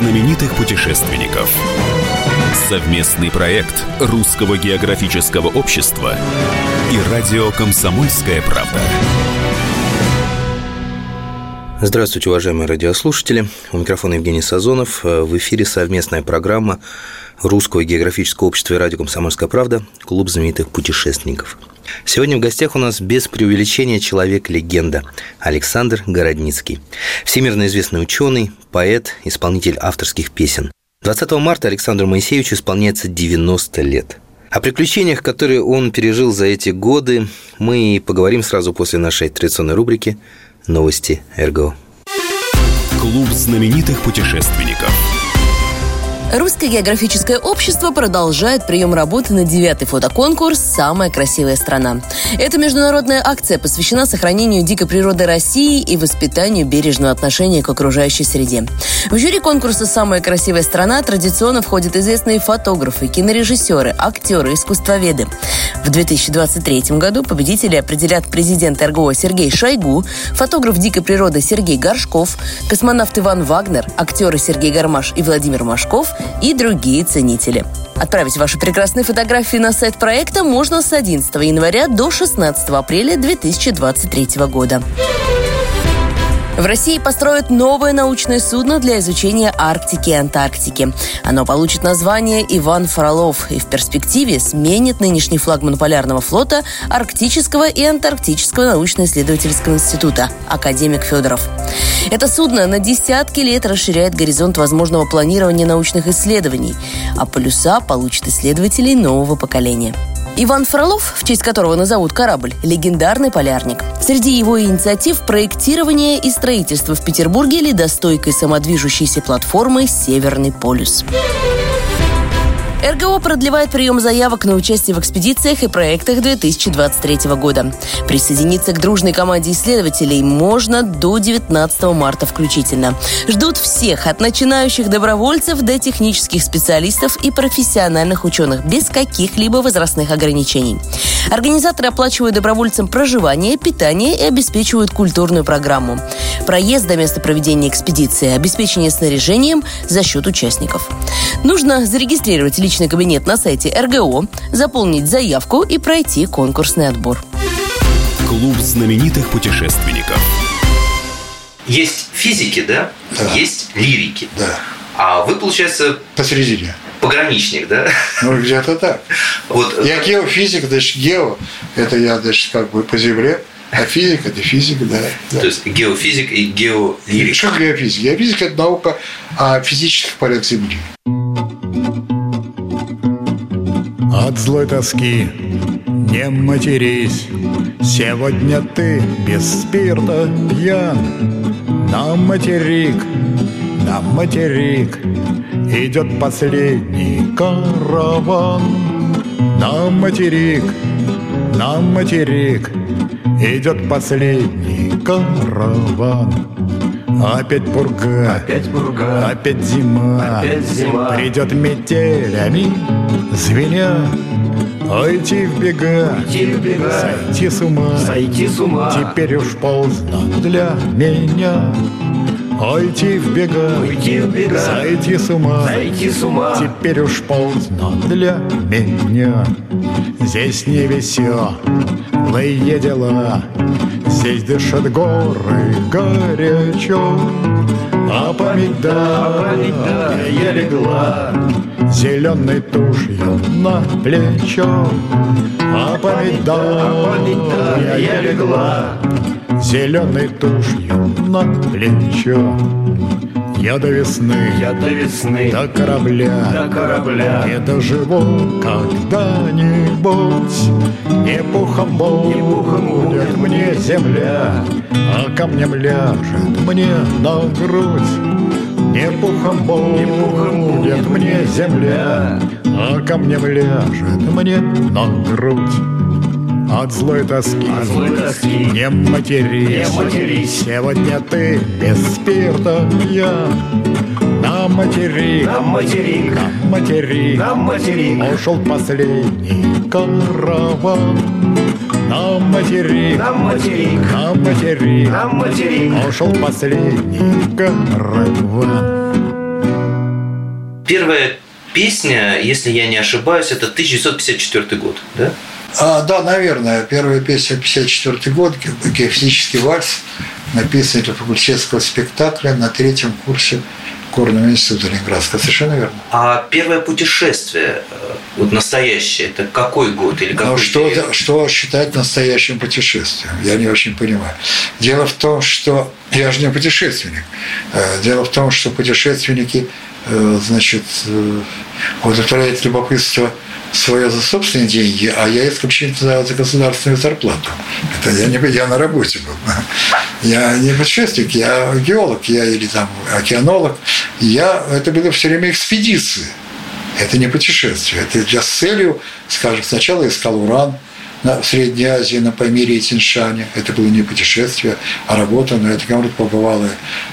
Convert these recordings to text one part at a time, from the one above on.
знаменитых путешественников. Совместный проект Русского географического общества и радио «Комсомольская правда». Здравствуйте, уважаемые радиослушатели. У микрофона Евгений Сазонов. В эфире совместная программа Русского географического общества и радио «Комсомольская правда» «Клуб знаменитых путешественников». Сегодня в гостях у нас без преувеличения человек-легенда Александр Городницкий. Всемирно известный ученый, поэт, исполнитель авторских песен. 20 марта Александру Моисеевичу исполняется 90 лет. О приключениях, которые он пережил за эти годы, мы поговорим сразу после нашей традиционной рубрики «Новости РГО». Клуб знаменитых путешественников – Русское географическое общество продолжает прием работы на девятый фотоконкурс «Самая красивая страна». Эта международная акция посвящена сохранению дикой природы России и воспитанию бережного отношения к окружающей среде. В жюри конкурса «Самая красивая страна» традиционно входят известные фотографы, кинорежиссеры, актеры, искусствоведы. В 2023 году победители определят президент РГО Сергей Шойгу, фотограф дикой природы Сергей Горшков, космонавт Иван Вагнер, актеры Сергей Гармаш и Владимир Машков и другие ценители. Отправить ваши прекрасные фотографии на сайт проекта можно с 11 января до 16 апреля 2023 года. В России построят новое научное судно для изучения Арктики и Антарктики. Оно получит название «Иван Фролов» и в перспективе сменит нынешний флагман полярного флота Арктического и Антарктического научно-исследовательского института «Академик Федоров». Это судно на десятки лет расширяет горизонт возможного планирования научных исследований, а полюса получат исследователей нового поколения. Иван Фролов, в честь которого назовут корабль, легендарный полярник. Среди его инициатив проектирование и строительство в Петербурге ледостойкой самодвижущейся платформы «Северный полюс». РГО продлевает прием заявок на участие в экспедициях и проектах 2023 года. Присоединиться к дружной команде исследователей можно до 19 марта включительно. Ждут всех, от начинающих добровольцев до технических специалистов и профессиональных ученых, без каких-либо возрастных ограничений. Организаторы оплачивают добровольцам проживание, питание и обеспечивают культурную программу. Проезд до места проведения экспедиции, обеспечение снаряжением за счет участников. Нужно зарегистрировать личный кабинет на сайте РГО, заполнить заявку и пройти конкурсный отбор. Клуб знаменитых путешественников. Есть физики, да? Да. Есть лирики. Да. А вы, получается, Посередине. пограничник, да? Ну, где-то так. Вот, Я геофизик, значит, гео, это я, значит, как бы по земле, а физик – это физик, да. да. то есть геофизик и геолирик. Что геофизика? Геофизика – это наука о физических полях Земли. От злой тоски не матерись. Сегодня ты без спирта пьян. На материк, на материк Идет последний караван. На материк, на материк Идет последний караван Опять пурга, Опять пурга, опять зима, Опять зима. Придет метелями звеня. Уйти в бега, Уйти в бега. сойти с ума. Сойти с ума. Теперь уж поздно для меня. Уйти в бега, Уйти в бега. сойти с ума. Сойти с ума. Теперь уж поздно для меня. Здесь не веселые дела Здесь дышат горы горячо А помидор я легла Зеленой тушью на плечо. А помидор я легла Зеленой тушью на плечо Я до весны, Я до весны, до корабля. до корабля. не доживу когда-нибудь. Не пухом Не пухом будет мне земля А камнем ляжет мне на грудь. Не пухом пухом будет будет мне земля. А камнем ляжет мне на грудь От злой тоски. От злой тоски. Не матерись. Не матерись. Сегодня ты без спирта я На материк. На материк, на материк. На материк, Ушел последний караван. На материк. На материк, На материк. На материк. Ушел последний караван. Первая песня, если я не ошибаюсь, это 1954 год, да? А, да, наверное. Первая песня 54 год, «Геофизический вальс», написанный для факультетского спектакля на третьем курсе Горного института Ленинградского. Совершенно верно. А первое путешествие, э, вот настоящее, это какой год или какой Но что, период? что считать настоящим путешествием? Я не очень понимаю. Дело в том, что я же не путешественник. Э, Дело в том, что путешественники, э, значит, удовлетворяют любопытство свое за собственные деньги, а я исключительно за государственную зарплату. Это я, не, я на работе был. Я не путешественник, я геолог, я или там океанолог. Я, это было все время экспедиции. Это не путешествие. Это я с целью, скажем, сначала искал уран, на, Средней Азии, на Памире и Тиншане. Это было не путешествие, а работа. Но эта команда побывала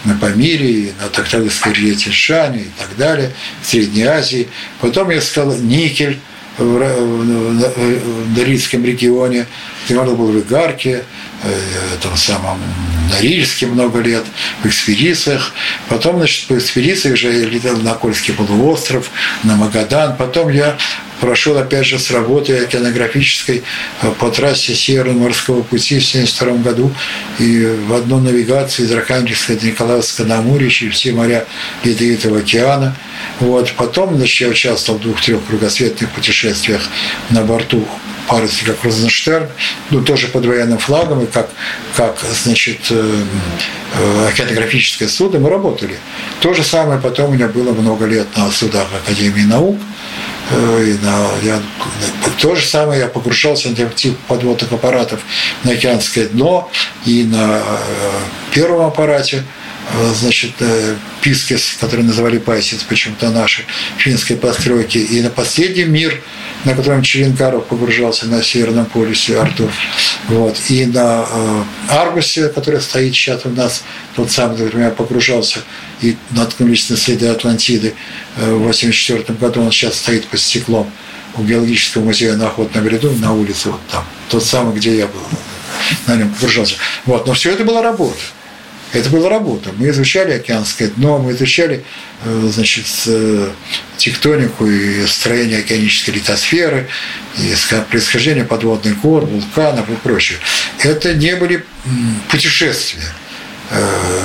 на Памире, на Такталийской реке Тиншане и так далее, в Средней Азии. Потом я искал никель в, Норильском регионе. Команда был в Игарке, этом самом Норильске много лет, в экспедициях. Потом, значит, по экспедициях же я летал на Кольский полуостров, на Магадан. Потом я прошел, опять же, с работы океанографической э, по трассе Северного морского пути в 1972 году и в одну навигацию из Архангельска до Николаевска на Амуре через все моря Ледовитого океана. Вот. Потом значит, я участвовал в двух-трех кругосветных путешествиях на борту парусника Крузенштерн, ну, тоже под военным флагом, и как, как значит, э, э, океанографическое судно мы работали. То же самое потом у меня было много лет на судах Академии наук, Э, и на, я, то же самое я погружался на тип подводных аппаратов на океанское дно и на э, первом аппарате э, значит, э, Пискес, который называли Пайсис, почему-то наши, финской постройки, и на последний мир, на котором Черенкаров погружался на Северном полюсе, Артур, вот, и на э, Аргусе, который стоит сейчас у нас, тот самый, на котором я погружался, и наткнулись на следы Атлантиды э, в 1984 году, он сейчас стоит под стеклом у геологического музея на Охотном ряду, на улице вот там, тот самый, где я был, на нем погружался. Вот, но все это была работа. Это была работа. Мы изучали океанское дно, мы изучали э, значит, э, тектонику и строение океанической литосферы, и происхождение подводных гор, вулканов и прочее. Это не были путешествия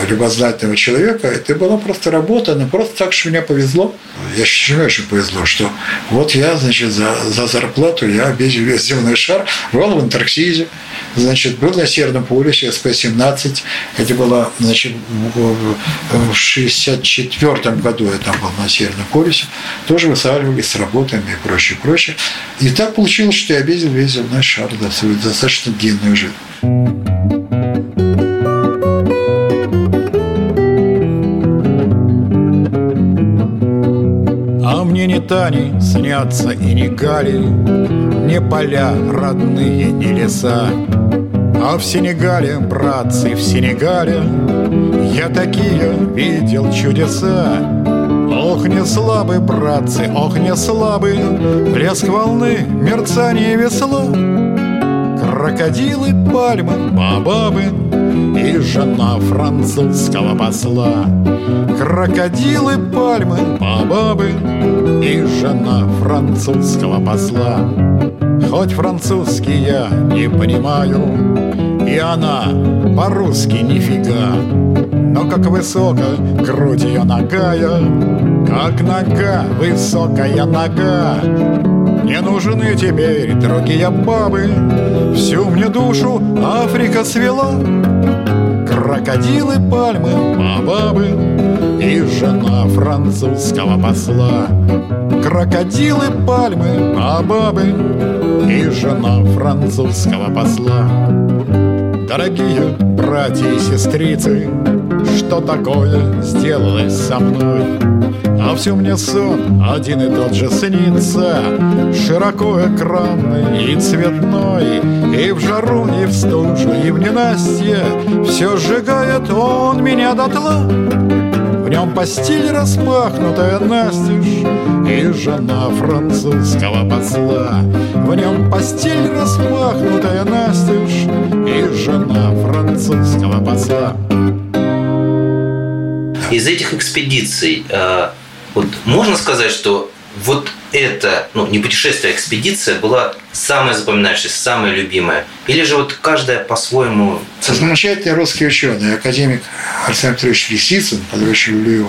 любознательного человека, это была просто работа, но просто так, что мне повезло. Я считаю, очень повезло, что вот я, значит, за, за зарплату я объездил весь земной шар, был в Антарктиде, значит, был на Северном полюсе, СП-17, это было, значит, в- в 64 году я там был на Северном полюсе, тоже высаживались с работами и прочее, прочее. И так получилось, что я объездил весь земной шар, свою достаточно длинную жизнь. Не Тани снятся и не Гали, Не поля родные, не леса. А в Сенегале, братцы, в Сенегале Я такие видел чудеса. Ох, не слабы, братцы, ох, не слабы Блеск волны, мерцание весла Крокодилы, пальмы, бабабы И жена французского посла Крокодилы, пальмы, бабабы И жена французского посла. Хоть французский я не понимаю И она по-русски нифига. Но как высоко грудь ее ногая Как нога, высокая нога. Не нужны теперь другие бабы. Всю мне душу Африка свела Крокодилы, пальмы, бабабы И жена французского посла Крокодилы, пальмы, бабабы И жена французского посла Дорогие братья и сестрицы Что такое сделалось со мной? А все мне сон один и тот же снится. Широко экранный и цветной И в жару, и в стужу, и в ненастье. Все сжигает он меня дотла. В нем постель распахнутая настежь И жена французского посла. В нем постель распахнутая настежь И жена французского посла. Из этих экспедиций, э, Вот можно сказать, что вот это, ну, не путешествие, а экспедиция была самая запоминающаяся, самая любимая? Или же вот каждая по-своему... Замечательный русский ученый, академик Александр Петрович Лисицын, который очень люблю и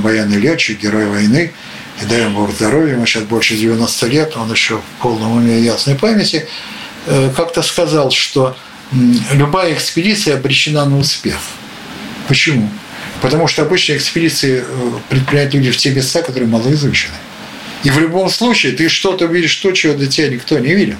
военный летчик, герой войны, и дай ему Бог здоровья, ему сейчас больше 90 лет, он еще в полном уме ясной памяти, э, как-то сказал, что любая экспедиция обречена на успех. Почему? Потому что обычно экспедиции э, предпринимают люди в те места, которые малоизучены. И в любом случае ты что-то видишь, то, чего до тебя никто не видел.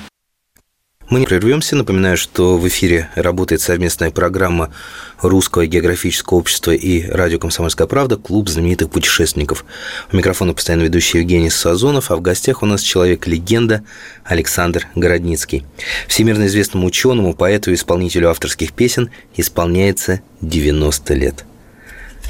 Мы не прервемся. Напоминаю, что в эфире работает совместная программа Русского географического общества и радио «Комсомольская правда» «Клуб знаменитых путешественников». У микрофона постоянно ведущий Евгений Сазонов, а в гостях у нас человек-легенда Александр Городницкий. Всемирно известному ученому, поэту и исполнителю авторских песен исполняется 90 лет.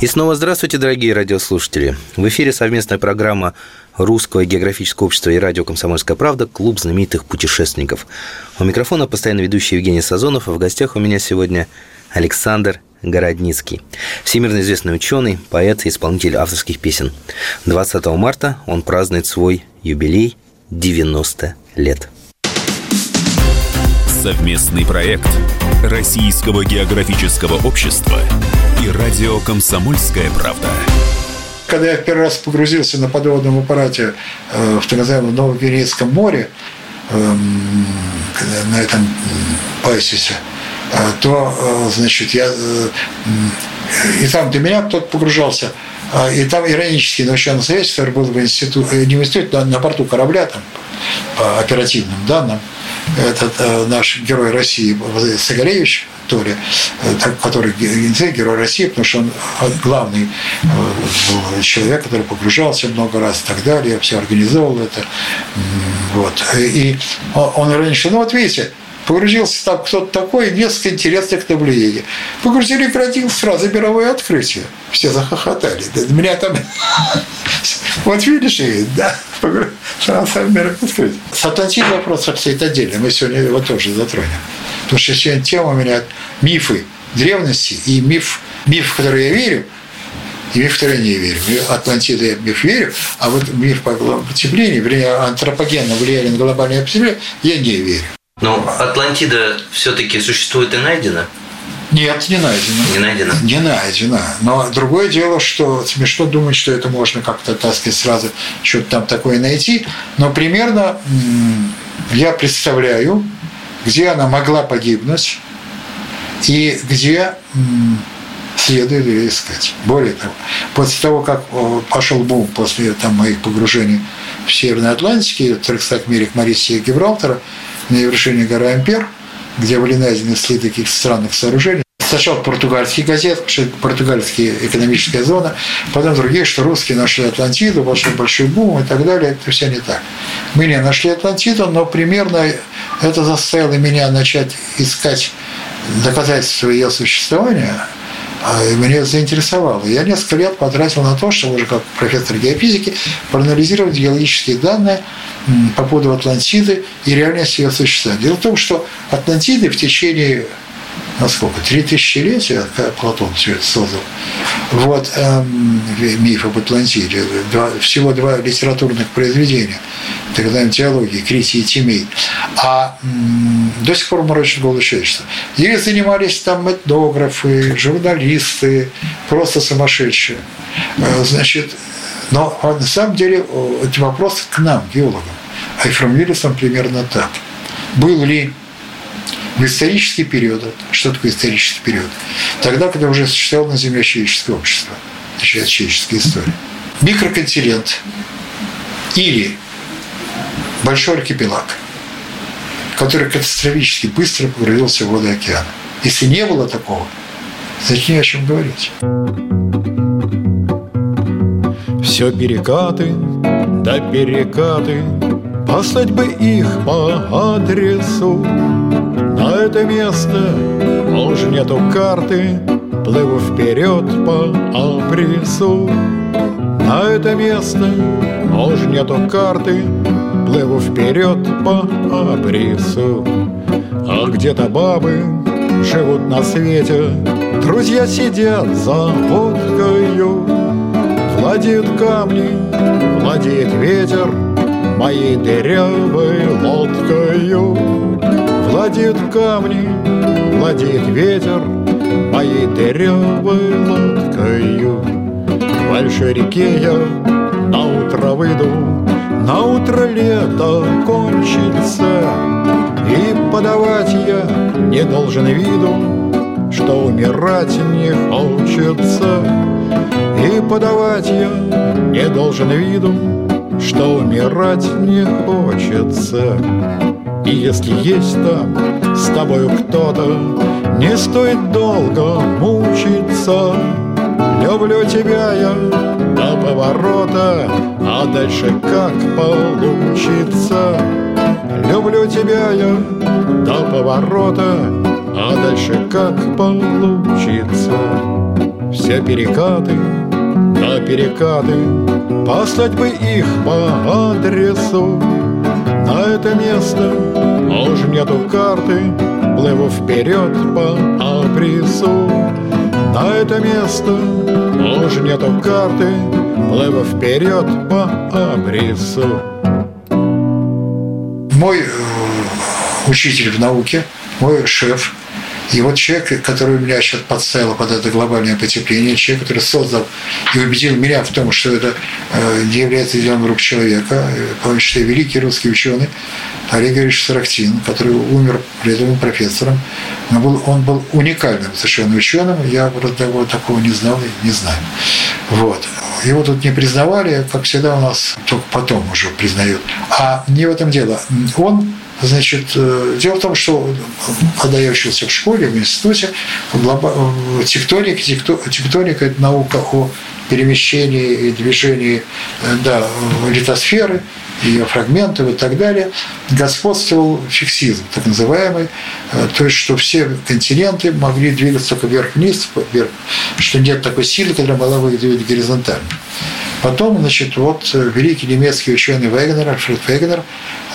И снова здравствуйте, дорогие радиослушатели. В эфире совместная программа Русского географического общества и радио «Комсомольская правда» «Клуб знаменитых путешественников». У микрофона постоянно ведущий Евгений Сазонов, а в гостях у меня сегодня Александр Городницкий. Всемирно известный ученый, поэт и исполнитель авторских песен. 20 марта он празднует свой юбилей 90 лет. Совместный проект Российского географического общества и радио «Комсомольская правда». Когда я первый раз погрузился на подводном аппарате э, в так называемом Новогвинейском море, эм, на этом Пайсисе, э, то, э, значит, я... И там для меня кто-то погружался, и там иронически на ученом совете, который был в институте, не в институте, но на борту корабля, там, по оперативным данным, этот наш герой России Сагаревич, Торе, который герой России, потому что он главный был человек, который погружался много раз и так далее, все организовал это. Вот. И он раньше, ну вот видите, погрузился там кто-то такой, несколько интересных наблюдений. Погрузили градил сразу мировое открытие. Все захохотали. Меня там... Вот видишь, и, да, сразу мировое открытие. С Атлантидой вопрос обстоит отдельно. Мы сегодня его тоже затронем. Потому что сегодня тема у меня мифы древности и миф, миф, в который я верю, и миф, в который я не верю. Атлантида я миф верю, а вот миф по потеплению, вернее, антропогенное влияние на глобальное потепление, я не верю. Но Атлантида все-таки существует и найдена? Нет, не найдено. Не найдено? Не найдено. Но другое дело, что смешно думать, что это можно как-то, так сказать, сразу что-то там такое найти. Но примерно я представляю, где она могла погибнуть и где следует ее искать. Более того, после того, как пошел бум после там, моих погружений в Северной Атлантике, трехстах милях Марисии и Гибралтара, на вершине горы Ампер, где были найдены следы каких-то странных сооружений, Сначала португальские газеты, что это португальская экономическая зона, потом другие, что русские нашли Атлантиду, большой большой бум и так далее. Это все не так. Мы не нашли Атлантиду, но примерно это заставило меня начать искать доказательства ее существования, а, меня заинтересовало. Я несколько лет потратил на то, чтобы уже как профессор геофизики проанализировать геологические данные по поводу Атлантиды и реальности ее существования. Дело в том, что Атлантиды в течение на сколько, три тысячелетия Платон все это создал. Вот эм, миф об Атлантиде, два, всего два литературных произведения, так называемые теологии, Критии и Тимей. А м, до сих пор морочит голову человечества. Ей занимались там этнографы, журналисты, просто сумасшедшие. Э, значит, но на самом деле это вопрос к нам, геологам. А и формулируется он примерно так. Был ли в исторический период, что такое исторический период? Тогда, когда уже существовало на Земле человеческое общество, начинается человеческая история. Микроконтинент или большой архипелаг, который катастрофически быстро погрузился в воды океана. Если не было такого, значит, не о чем говорить. Все перекаты, да перекаты, Послать бы их по адресу. На это место уж нету карты. Плыву вперед по абрису На это место уж нету карты. Плыву вперед по абрису А где-то бабы живут на свете. Друзья сидят за водкою. Владеют камни, владеет ветер Моей дырявой лодкою. Владеют камни, владеет ветер Моей дырявой лодкою. В большой реке я на утро выйду На утро лето кончится. И подавать я не должен виду Что умирать не хочется. И подавать я не должен виду Что умирать не хочется. И если есть там с тобою кто-то Не стоит долго мучиться. Люблю тебя я до поворота А дальше как получится. Люблю тебя я до поворота А дальше как получится. Все перекаты на перекаты Послать бы их по адресу. На это место уж нету карты Плыву вперед по абрису На это место уж нету карты Плыву вперед по абрису Мой э, учитель в науке, мой шеф, и вот человек, который меня сейчас подставил под это глобальное потепление, человек, который создал и убедил меня в том, что это э, не является делом рук человека, потому что великий русский ученый Олег Григорьевич Сарахтин, который умер рядовым профессором, он был, он был уникальным совершенно ученым, я просто такого не знал и не знаю. Вот. Его тут не признавали, как всегда у нас только потом уже признают. А не в этом дело. Он Значит, э, дело в том, что когда я учился в школе, в институте, тектоника, тектоника – это наука о перемещении и движении э, да, литосферы, ее фрагментов и так далее, господствовал фиксизм, так называемый, э, то есть, что все континенты могли двигаться только вверх-вниз, вверх, что нет такой силы, которая могла бы двигать горизонтально. Потом, значит, вот великий немецкий ученый Вегнер, Альфред Вегнер,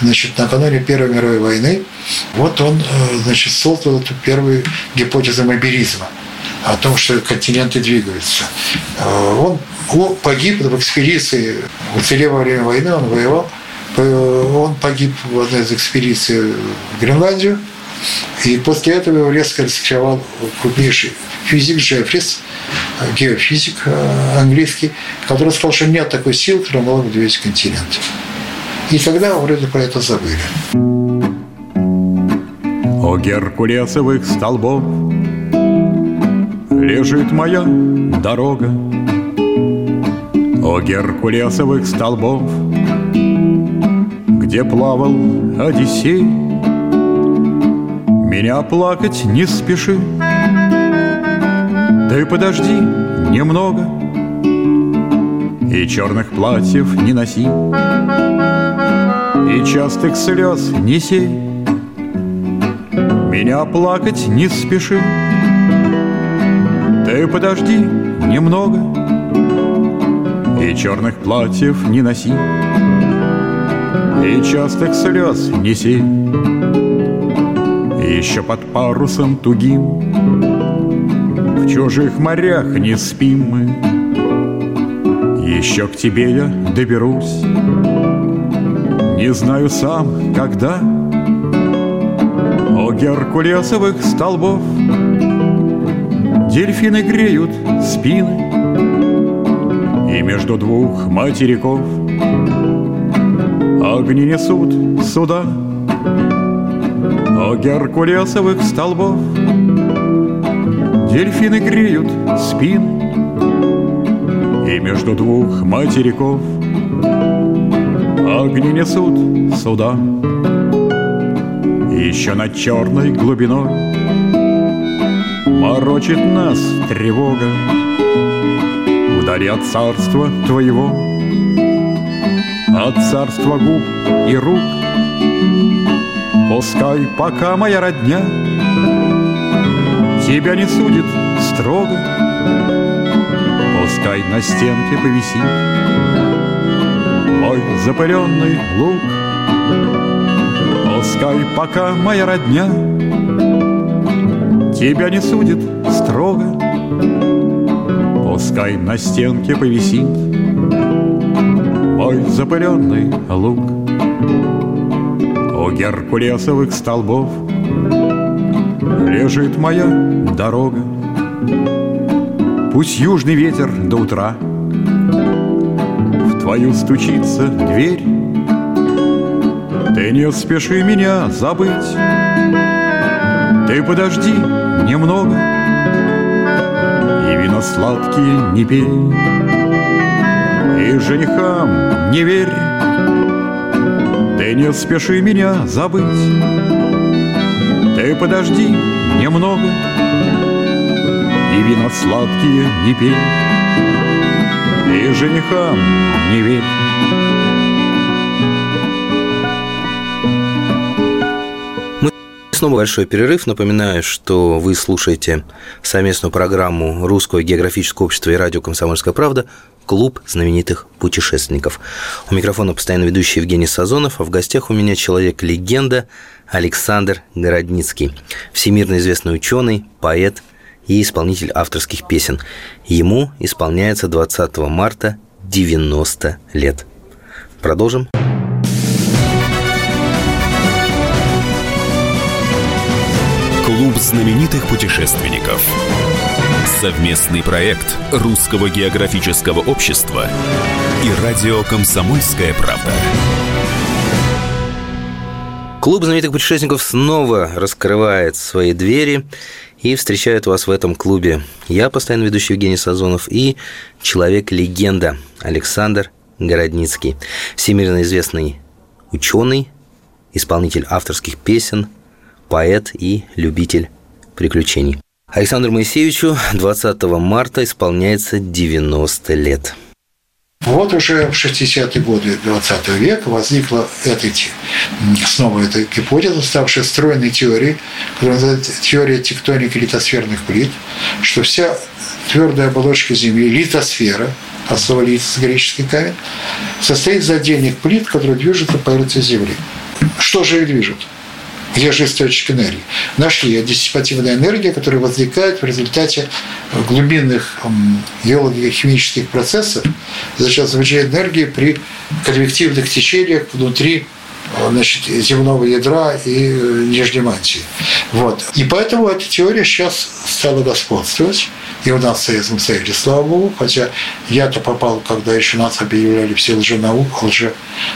значит, накануне Первой мировой войны, вот он, э, значит, создал эту первую гипотезу мобилизма о том, что континенты двигаются. Э, он погиб в экспедиции, уцелев во время войны, он воевал, он погиб в одной из экспедиций в Гренландию, и после этого его резко раскрывал крупнейший физик Джеффрис, геофизик э, английский, который сказал, что нет такой силы, которая могла бы двигать континент. И тогда вроде про это забыли. О геркулесовых столбов Лежит моя дорога. О геркулесовых столбов Где плавал Одиссей. Меня плакать не спеши Ты подожди немного. И черных платьев не носи И частых слез не сей. Меня плакать не спеши Ты подожди немного. И черных платьев не носи. И частых слез не сей Еще под парусом тугим. В чужих морях не спим мы. Еще к тебе я доберусь. Не знаю сам, когда. О геркулесовых столбов Дельфины греют спины. И между двух материков Огни несут суда. О геркулесовых столбов. Дельфины греют спины. И между двух материков Огни несут суда. Еще над черной глубиной Морочит нас тревога. Вдали от царства твоего От царства губ и рук. Пускай пока моя родня Тебя не судит строго. Пускай на стенке повисит Мой запыленный лук. Пускай пока моя родня Тебя не судит Пускай на стенке повисит Мой запыленный лук. У геркулесовых столбов Лежит моя дорога. Пусть южный ветер до утра В твою стучится дверь. Ты не спеши меня забыть. Ты подожди немного сладкие не пей. И женихам не верь. Ты не спеши меня забыть. Ты подожди немного. И вина сладкие не пей, И женихам не верь. Снова большой перерыв. Напоминаю, что вы слушаете совместную программу Русского географического общества и радио «Комсомольская правда» «Клуб знаменитых путешественников». У микрофона постоянно ведущий Евгений Сазонов, а в гостях у меня человек-легенда Александр Городницкий, всемирно известный ученый, поэт, и исполнитель авторских песен. Ему исполняется 20 марта 90 лет. Продолжим. Клуб знаменитых путешественников. Совместный проект Русского географического общества и радио «Комсомольская правда». Клуб знаменитых путешественников снова раскрывает свои двери и встречают вас в этом клубе я, постоянно ведущий Евгений Сазонов, и человек-легенда Александр Городницкий, всемирно известный ученый, исполнитель авторских песен, поэт и любитель приключений. Александру Моисеевичу 20 марта исполняется 90 лет. Вот уже в 60-е годы 20 века возникла эта, снова эта гипотеза, ставшая стройной теорией, которая называется теория тектоники литосферных плит, что вся твердая оболочка Земли, литосфера, от слова литос, греческий камень, состоит из отдельных плит, которые движутся по поверхности Земли. Что же их движет? Где же источник энергии? Нашли диссипативная энергия, которая возникает в результате глубинных геолого-химических процессов за счет энергии при конвективных течениях внутри значит, земного ядра и э, нижней мантии. Вот. И поэтому эта теория сейчас стала господствовать. И у нас в Советском Союзе, слава Богу, хотя я-то попал, когда еще нас объявляли все лженаук, лже,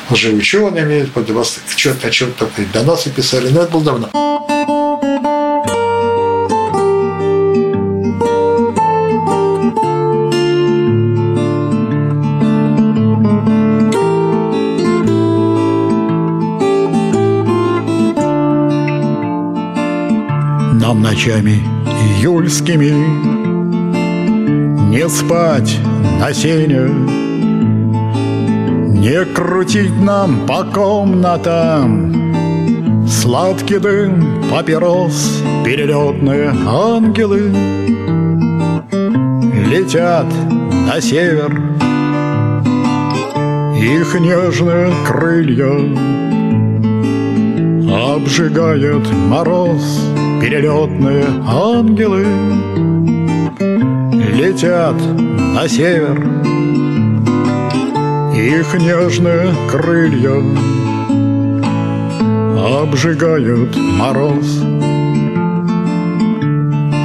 лжеучеными, под вас что-то, что-то доносы писали, но это было давно. Ночами июльскими. Не спать на сене Не крутить нам по комнатам. Сладкий дым папирос Перелетные ангелы Летят на север. Их нежные крылья Обжигает мороз перелетные ангелы Летят на север. Их нежные крылья Обжигают мороз.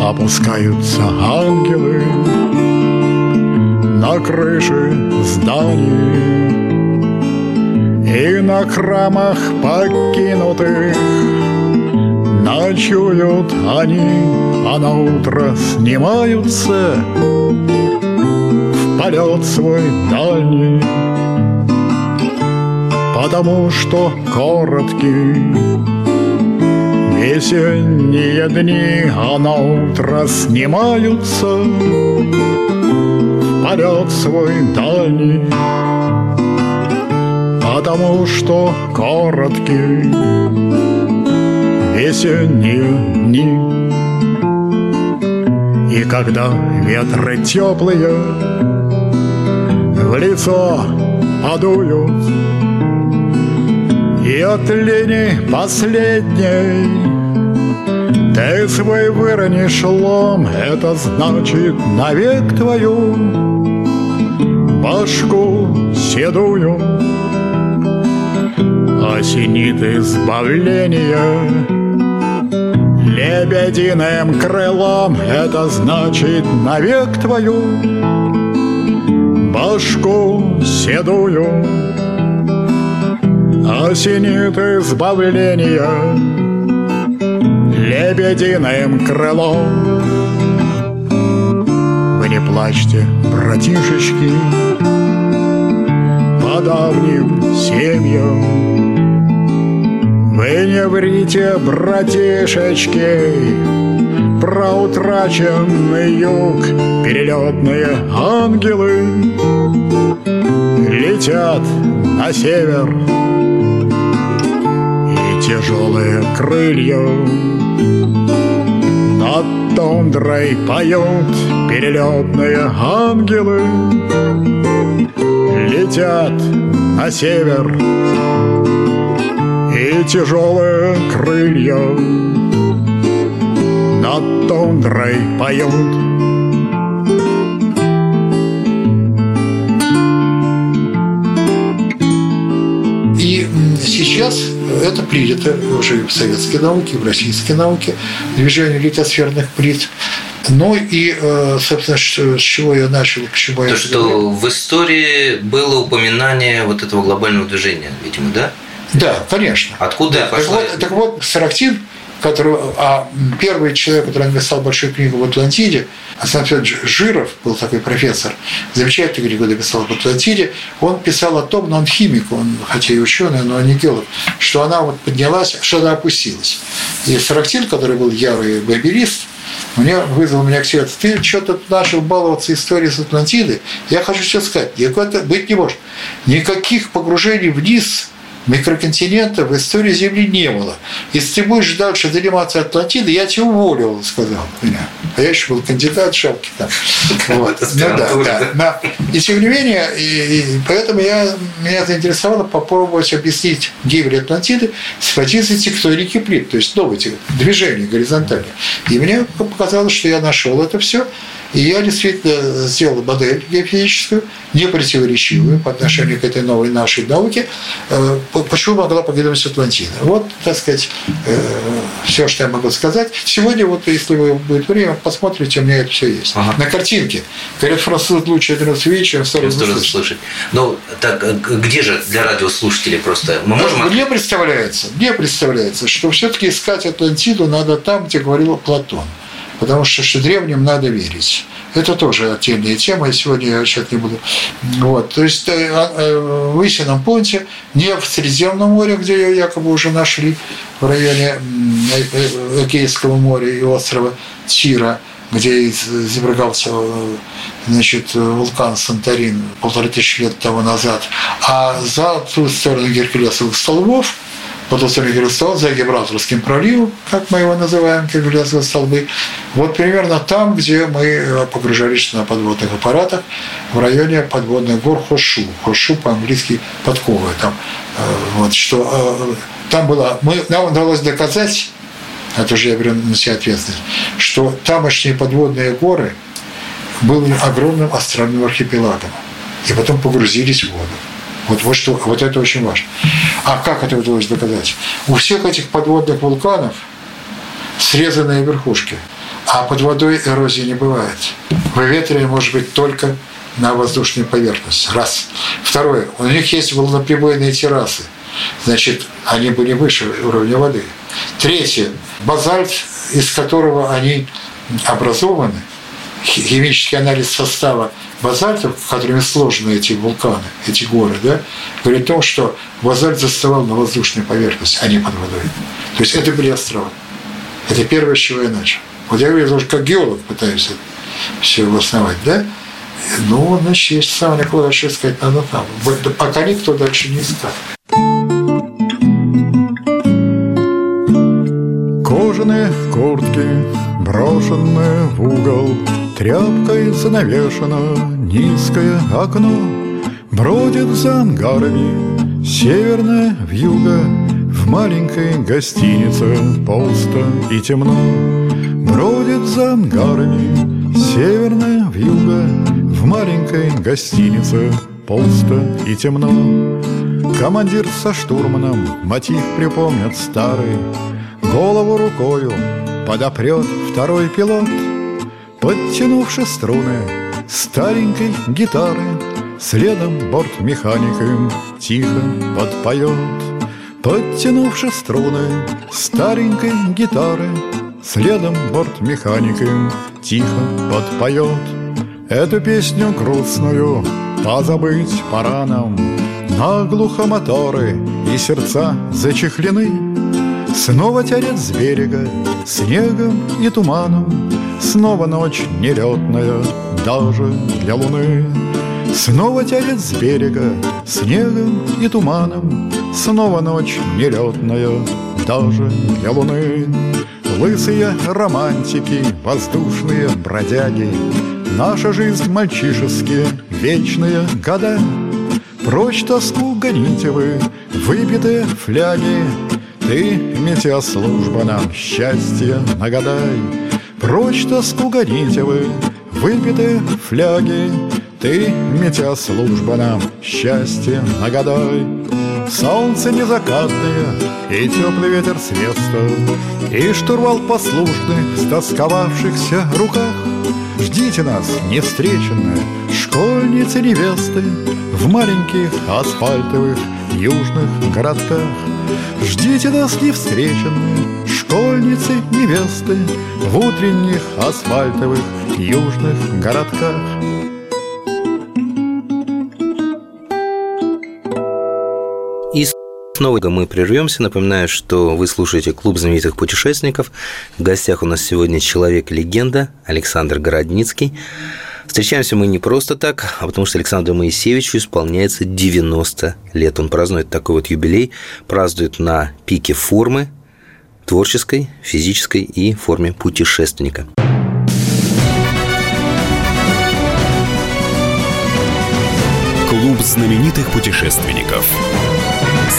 Опускаются ангелы На крыши зданий. И на храмах покинутых Ночуют они, а на утро снимаются В полет свой дальний. Потому что короткий Весенние дни, а на утро снимаются В полет свой дальний. Потому что короткий весенние дни. И когда ветры теплые в лицо подуют, и от лени последней ты свой выронишь лом, это значит навек твою башку седую. Осенит избавление Лебединым крылом. Это значит навек твою Башку седую. Осенит избавление Лебединым крылом. Вы не плачьте, братишечки По давним семьям вы не врите, братишечки, Про утраченный юг Перелетные ангелы Летят на север. И тяжелые крылья Над тундрой поют Перелетные ангелы Летят на север и тяжелые крылья Над тундрой поют И сейчас это принято уже в советской науке, в российской науке, движение литосферных плит. Ну и, э, собственно, с чего я начал, к чему То, я что в истории было упоминание вот этого глобального движения, видимо, да? Да, конечно. Откуда так пошла? вот, так вот, Сарактин, который, а первый человек, который написал большую книгу в Атлантиде, Александр Жиров был такой профессор, замечательный книгу написал в Атлантиде, он писал о том, но он химик, он хотя и ученый, но не геолог, что она вот поднялась, что она опустилась. И Сарактин, который был ярый баберист, мне вызвал меня к себе, ты что-то начал баловаться историей с Атлантиды. Я хочу тебе сказать, никакого быть не может. Никаких погружений вниз микроконтинента в истории Земли не было. Если ты будешь дальше заниматься Атлантидой, я тебя уволил, сказал меня. А я еще был кандидат шапки там. Вот. Ну, да, да, да. И тем не менее, и, и поэтому я, меня заинтересовало попробовать объяснить гибель Атлантиды с позиции тектоники плит, то есть новые движения горизонтальные. И мне показалось, что я нашел это все. И я действительно сделал модель геофизическую, не противоречивую по отношению к этой новой нашей науке, почему могла погибнуть Атлантида. Вот, так сказать, все, что я могу сказать. Сегодня, вот, если вы будет время, посмотрите, у меня это все есть. Ага. На картинке. Говорят, француз лучше это видеть, чем второй слышать. слышать. Ну, так где же для радиослушателей просто? Мы можем... Мне представляется, мне представляется, что все-таки искать Атлантиду надо там, где говорил Платон потому что, что древним надо верить. Это тоже отдельная тема, и сегодня я сейчас не буду. Вот. То есть в Исином понте, не в Средиземном море, где ее якобы уже нашли, в районе Эгейского моря и острова Тира, где изображался значит, вулкан Санторин полторы тысячи лет тому назад, а за ту сторону Геркулесовых столбов – сторону Геркулесового, за Гибралтарским проливом, как мы его называем, Геркулесовые столбы, вот примерно там, где мы погружались на подводных аппаратах, в районе подводных гор Хошу. Хошу по-английски подковы. Там, вот, что там было, мы, нам удалось доказать, это уже я беру на себя ответственность, что тамошние подводные горы были огромным астральным архипелагом. И потом погрузились в воду. Вот, вот, что, вот это очень важно. А как это удалось доказать? У всех этих подводных вулканов срезанные верхушки, а под водой эрозии не бывает. Выветривание может быть только на воздушной поверхности. Раз. Второе. У них есть волноприбойные террасы. Значит, они были выше уровня воды. Третье. Базальт, из которого они образованы, химический анализ состава базальтов, которыми сложены эти вулканы, эти горы, да, говорит о том, что базальт заставал на воздушной поверхности, а не под водой. То есть это были острова. Это первое, с чего я начал. Вот я говорю, тоже как геолог пытаюсь все обосновать, да? Ну, значит, есть самое дальше искать надо там. Пока никто дальше не искал. Кожаные в куртке, брошенные в угол – Тряпкой занавешено низкое окно. Бродит за ангарами северная вьюга. В маленькой гостинице пусто и темно. Бродит за ангарами северная вьюга. В маленькой гостинице пусто и темно. Командир со штурманом мотив припомнят старый. Голову рукою подопрет второй пилот Подтянувши струны старенькой гитары Следом бортмехаником тихо подпоет Подтянувши струны старенькой гитары Следом бортмехаником тихо подпоет Эту песню грустную позабыть пора нам. Наглухо моторы и сердца зачехлены Снова тянет с берега снегом и туманом. Снова ночь нелетная даже для луны. Снова тянет с берега снегом и туманом. Снова ночь нелетная даже для луны. Лысые романтики, воздушные бродяги. Наша жизнь мальчишеские, вечные года. Прочь тоску гоните вы, выпитые фляги Ты, метеослужба, нам счастье нагадай. Прочь тоску вы, выпитые фляги. Ты, метеослужба, нам счастье нагадай. Солнце незакатное и теплый ветер с места И штурвал послушный в стосковавшихся руках. Ждите нас, невстреченные, школьницы невесты В маленьких асфальтовых южных городках Ждите нас, невстреченные, школьницы невесты В утренних асфальтовых южных городках Снова мы прервемся. Напоминаю, что вы слушаете клуб знаменитых путешественников. В гостях у нас сегодня человек-легенда Александр Городницкий. Встречаемся мы не просто так, а потому что Александру Моисеевичу исполняется 90 лет. Он празднует такой вот юбилей, празднует на пике формы творческой, физической и форме путешественника. Клуб знаменитых путешественников.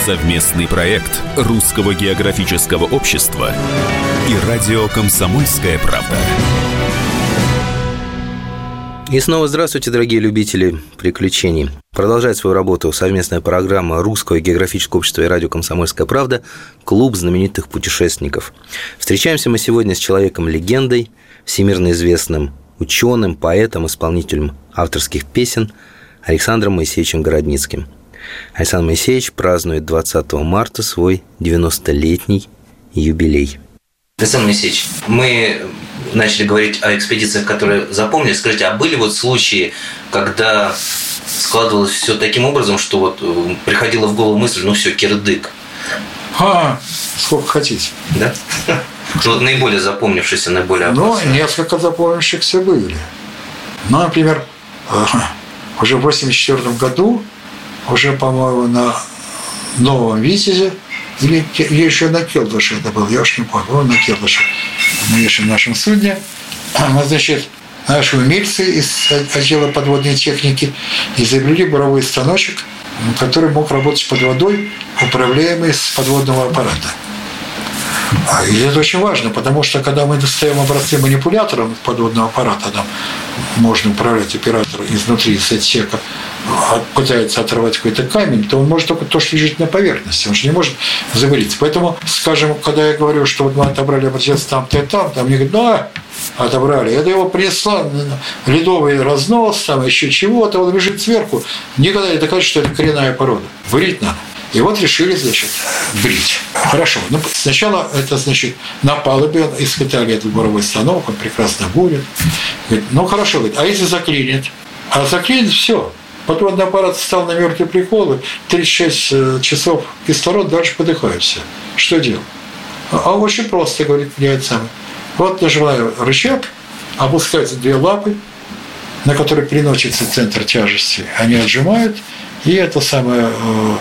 Совместный проект Русского географического общества и радио «Комсомольская правда». И снова здравствуйте, дорогие любители приключений. Продолжает свою работу совместная программа Русского географического общества и радио «Комсомольская правда» «Клуб знаменитых путешественников». Встречаемся мы сегодня с человеком-легендой, всемирно известным ученым, поэтом, исполнителем авторских песен Александром Моисеевичем Городницким. Александр Моисеевич празднует 20 марта свой 90-летний юбилей. Александр Моисеевич, мы начали говорить о экспедициях, которые запомнили. Скажите, а были вот случаи, когда складывалось все таким образом, что вот э, приходила в голову мысль, ну все, кирдык? А, сколько хотите. Да? Что вот наиболее запомнившийся, наиболее Ну, опасный? несколько запомнившихся были. Ну, например, э, уже в 84 году, уже, по-моему, на Новом Витязе, или, еще на Келдыше это был, я уж не помню, на Келдыше, на нашем, нашем судне, А, значит, наши умельцы из отдела подводной техники изобрели буровой станочек, который мог работать под водой, управляемый с подводного аппарата. А, И это очень важно, потому что когда мы достаем образцы манипуляторов подводного аппарата, там можно управлять оператором изнутри, из отсека, а пытается оторвать какой-то камень, то он может только то, что лежит на поверхности, он же не может завариться. Поэтому, скажем, когда я говорю, что вот мы отобрали образец там-то и там, там мне говорят, ну, отобрали. Это его принесла ледовый разнос, там еще чего-то, он лежит сверху. Никогда не докажет, что это коренная порода. Варить надо. И вот решили, значит, брить. Хорошо. Ну, сначала это, значит, на палубе испытали этот буровой станок, он прекрасно бурит. Говорит, ну, хорошо, говорит, а если заклинит? А заклинит все. Подводный аппарат стал на мертвые приколы, 36 э, часов кислород, дальше подыхают все. Что делать? А очень просто, говорит, влияет самое. Вот нажимаю рычаг, опускаются две лапы, на которые переносится центр тяжести. Они отжимают, и это самое э,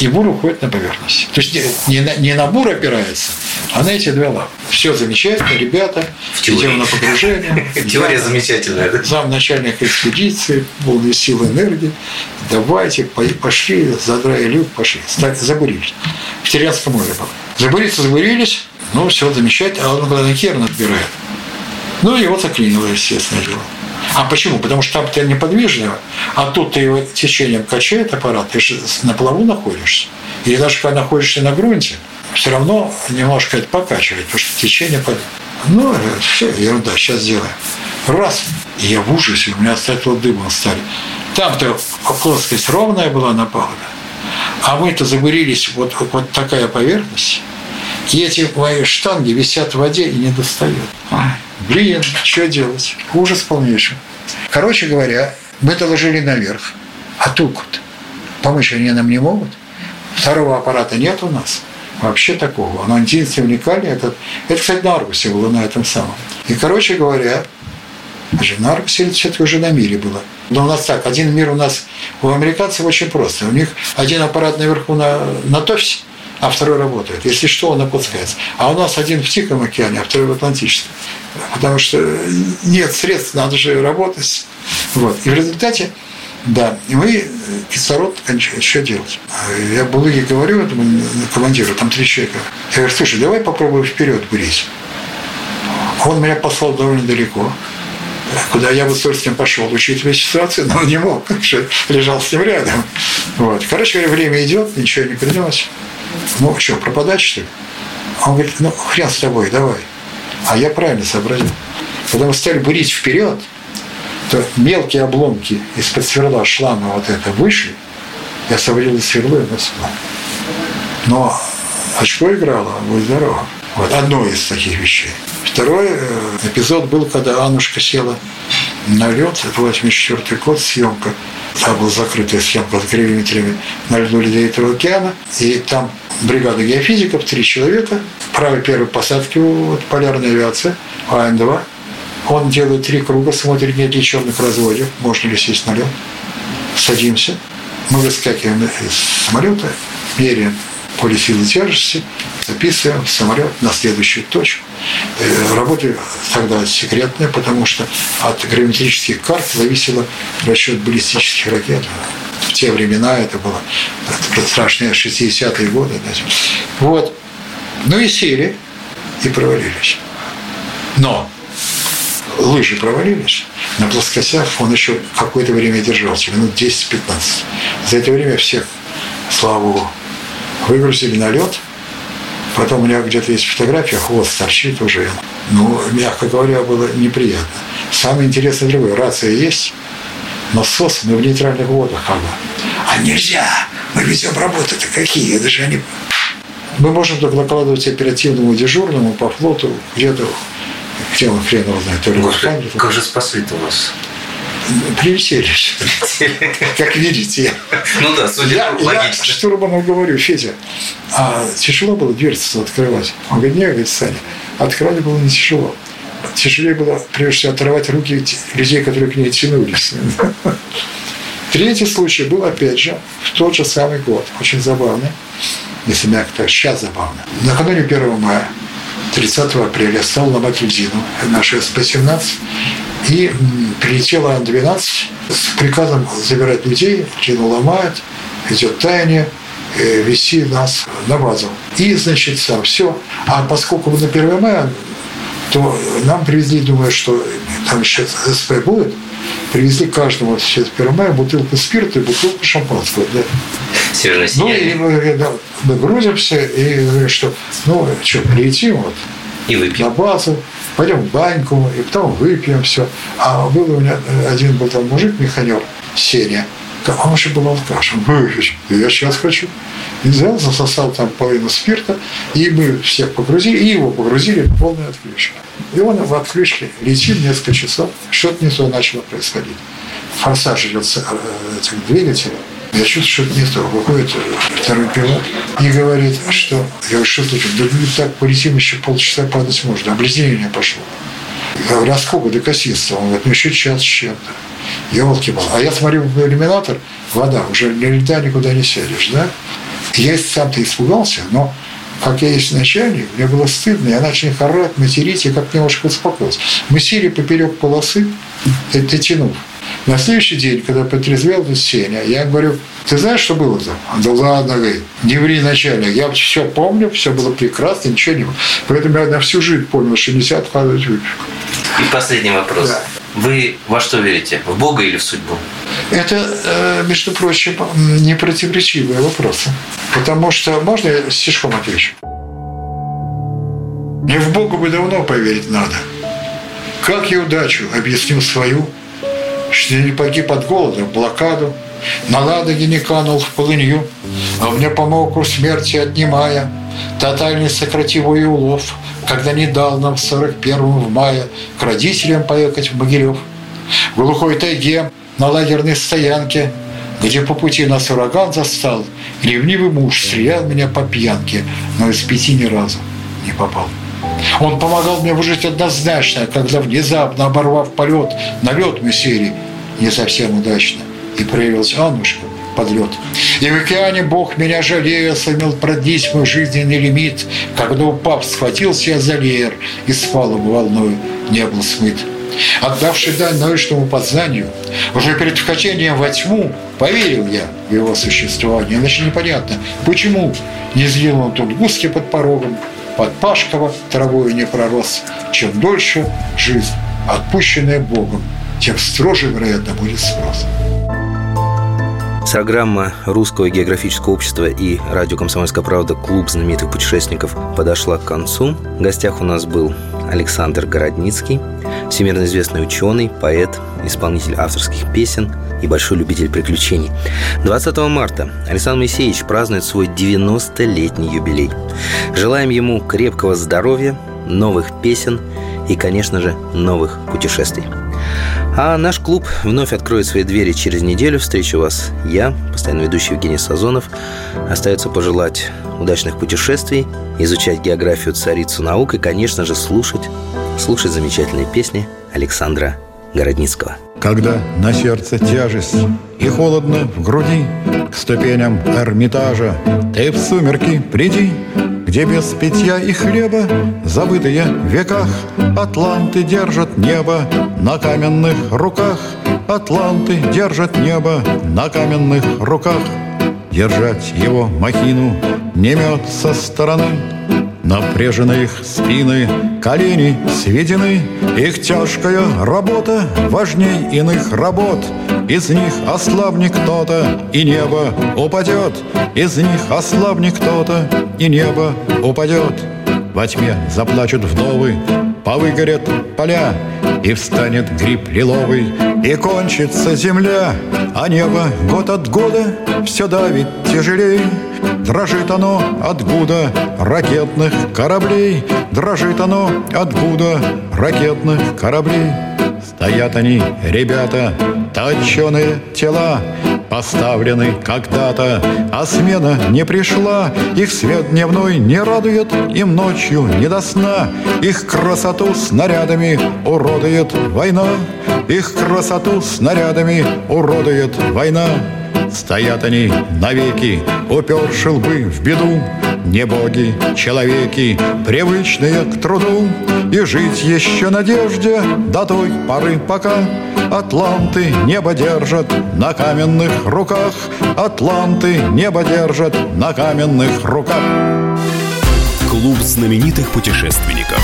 и бур уходит на поверхность. То есть не, на, не на бур опирается, а на эти две лапы. Все замечательно, ребята, идем на погружение. Теория замечательная? Зам начальник экспедиции, полные силы энергии. Давайте, пошли, задрали люк, пошли. Забурились. В Терянском море было. Забуриться забурились, ну, все замечательно, а он главное керн отбирает. Ну, его заклинило, естественно, дело. А почему? Потому что там ты неподвижно, а тут ты его течением качает аппарат, ты же на плаву находишься. Или даже когда находишься на грунте, все равно немножко это покачивает, потому что течение под... Ну, все, ерунда, сейчас сделаем. Раз, и я в ужасе, у меня остаток дымом стали. Там-то плоскость ровная была на палубе, а мы-то забурились, вот, вот такая поверхность, и эти мои штанги висят в воде и не достают. Блин, что делать? Ужас полнейший. Короче говоря, мы доложили наверх. А тут помочь они нам не могут. Второго аппарата нет у нас. Вообще такого. Он единственный уникальный. Это, это, кстати, на Аргусе было на этом самом. И, короче говоря, же на Аргусе все-таки уже на мире было. Но у нас так, один мир у нас, у американцев очень просто. У них один аппарат наверху на, на ТОФСе, а второй работает. Если что, он опускается. А у нас один в Тихом океане, а второй в Атлантическом. Потому что нет средств, надо же работать. Вот. И в результате, да, и мы кислород, что делать? Я Булыге говорю этому командиру, там три человека. Я говорю, слушай, давай попробуем вперед бурить. Он меня послал довольно далеко куда я бы с удовольствием пошел, учитывая ситуацию, но не мог, потому что лежал с ним рядом. Вот. Короче говоря, время идет, ничего не принес. Ну, что, пропадать, что ли? Он говорит, ну, хрен с тобой, давай. А я правильно сообразил. Когда мы стали бурить вперед, то мелкие обломки из-под сверла шлама вот это вышли, я освободил сверло и насыпал. Но очко играло, будь здоров. Вот одно из таких вещей. Второй э, эпизод был, когда Аннушка села на лед, это 84 год, съемка. Там была закрытая съемка с гравиметрами на льду Ледовитого океана. И там бригада геофизиков, три человека. Правой первой посадки вот, полярная авиация, АН-2. Он делает три круга, смотрит, нет ли черных разводов, можно ли сесть на лед. Садимся. Мы выскакиваем из самолета, меряем поле силы тяжести, записываем самолет на следующую точку. Э, работа тогда секретная, потому что от гравиметрических карт зависело расчет баллистических ракет. В те времена это было страшные 60-е годы. Вот. Ну и сели, и провалились. Но лыжи провалились, на плоскостях он еще какое-то время держался, минут 10-15. За это время всех, слава богу, выгрузили на лед. Потом у меня где-то есть фотография, хвост торчит уже. Ну, мягко говоря, было неприятно. Самое интересное другое. Рация есть, но СОС мы в нейтральных водах как бы. А нельзя! Мы ведем работы то какие? Это же они... Мы можем только накладывать оперативному дежурному по флоту где-то, где он хрен его знает, то ли Господи, Как же спасли-то вас? Прилетели. Как видите. Ну да, судя я, логично. Я штурману говорю, Федя, а тяжело было дверцу открывать? Он говорит, нет, говорит, Саня, открывать было не тяжело. Тяжелее было, прежде всего, оторвать руки людей, которые к ней тянулись. Третий случай был, опять же, в тот же самый год. Очень забавный. Если мягко так, сейчас забавно. Накануне 1 мая 30 апреля стал ломать льдину, наш СП-17, и прилетела Ан-12 с приказом забирать людей, льдину ломает, идет таяние, э, вести нас на базу. И, значит, сам все. А поскольку мы на 1 мая, то нам привезли, думаю, что там еще СП будет, привезли каждому сейчас 1 мая бутылку спирта и бутылку шампанского. Да. Северное ну, и мы, да, мы грузимся и говорим, что ну что, прилетим вот и выпьем. на базу, пойдем в баньку, и потом выпьем все. А был у меня один был там мужик, механер, Сеня, он вообще был алкаш, он выпить, я сейчас хочу. И взял, засосал там половину спирта, и мы всех погрузили, и его погрузили в полную отключку. И он в отключке летит несколько часов, что-то не то начало происходить. Форсаж идет э, этих двигателей, я чувствую, что нет, выходит второй пилот и говорит, что... Я что случилось? Да ну так полетим еще полчаса падать можно. Обледенение пошло. Я говорю, а сколько до косинства? Он говорит, ну еще час с чем-то. Елки-пал. А я смотрю в иллюминатор, вода, уже ни льда никуда не сядешь, да? Я сам-то испугался, но как я есть начальник, мне было стыдно, я начал орать, материть, и как немножко успокоился. Мы сели поперек полосы, дотянув. На следующий день, когда потрезвел Сеня, я говорю, ты знаешь, что было там? Да ладно, говорит, не ври, начальник. Я все помню, все было прекрасно, ничего не было. Поэтому я на всю жизнь понял, что нельзя откладывать выпивку. И последний вопрос. Да. Вы во что верите? В Бога или в судьбу? Это, э, между прочим, не противоречивые вопросы. Потому что, можно я стишком отвечу? Мне в Бога бы давно поверить надо. Как я удачу объяснил свою, что не погиб от голода в блокаду, на Ладоге не канул в полынью, а мне помог у смерти отнимая, тотальный сокративой улов, когда не дал нам в 41-м в мае к родителям поехать в Могилев. В глухой тайге на лагерной стоянке, где по пути нас ураган застал, ревнивый муж стрелял меня по пьянке, но из пяти ни разу не попал. Он помогал мне выжить однозначно, когда внезапно, оборвав полет, на лед мы сели не совсем удачно, и проявился Аннушка под лед. И в океане Бог меня жалея сумел продлить мой жизненный лимит, когда упав, схватился я за леер и с палубы волною не был смыт. Отдавший дань научному познанию, уже перед вхождением во тьму поверил я в его существование. Иначе непонятно, почему не сделал он тут гуски под порогом, под Пашкова травою не пророс. Чем дольше жизнь, отпущенная Богом, тем строже, вероятно, будет спрос. Программа Русского географического общества и радио «Комсомольская правда» «Клуб знаменитых путешественников» подошла к концу. В гостях у нас был Александр Городницкий, всемирно известный ученый, поэт, исполнитель авторских песен и большой любитель приключений. 20 марта Александр Моисеевич празднует свой 90-летний юбилей. Желаем ему крепкого здоровья, новых песен и, конечно же, новых путешествий. А наш клуб вновь откроет свои двери через неделю. Встречу вас я, постоянно ведущий Евгений Сазонов. Остается пожелать удачных путешествий, изучать географию царицу наук и, конечно же, слушать, слушать замечательные песни Александра Городницкого. Когда на сердце тяжесть и холодно в груди, К ступеням Эрмитажа ты в сумерки приди, где без питья и хлеба, забытые в веках, Атланты держат небо на каменных руках, Атланты держат небо на каменных руках. Держать его махину не мед со стороны, Напряжены их спины, колени сведены, Их тяжкая работа важней иных работ. Из них ослабнет кто-то, и небо упадет, Из них ослабнет кто-то, и небо упадет. Во тьме заплачут вдовы, повыгорят поля, И встанет гриб лиловый, и кончится земля, А небо год от года все давит тяжелей. Дрожит оно от гуда ракетных кораблей, Дрожит оно от гуда ракетных кораблей. Стоят они, ребята, точеные тела, Поставлены когда-то, а смена не пришла, Их свет дневной не радует, им ночью не до сна, Их красоту снарядами уродует война, Их красоту снарядами уродует война. Стоят они навеки, уперши лбы в беду, Не боги, человеки, привычные к труду, И жить еще надежде до той поры, пока Атланты небо держат на каменных руках, Атланты небо держат на каменных руках. Клуб знаменитых путешественников.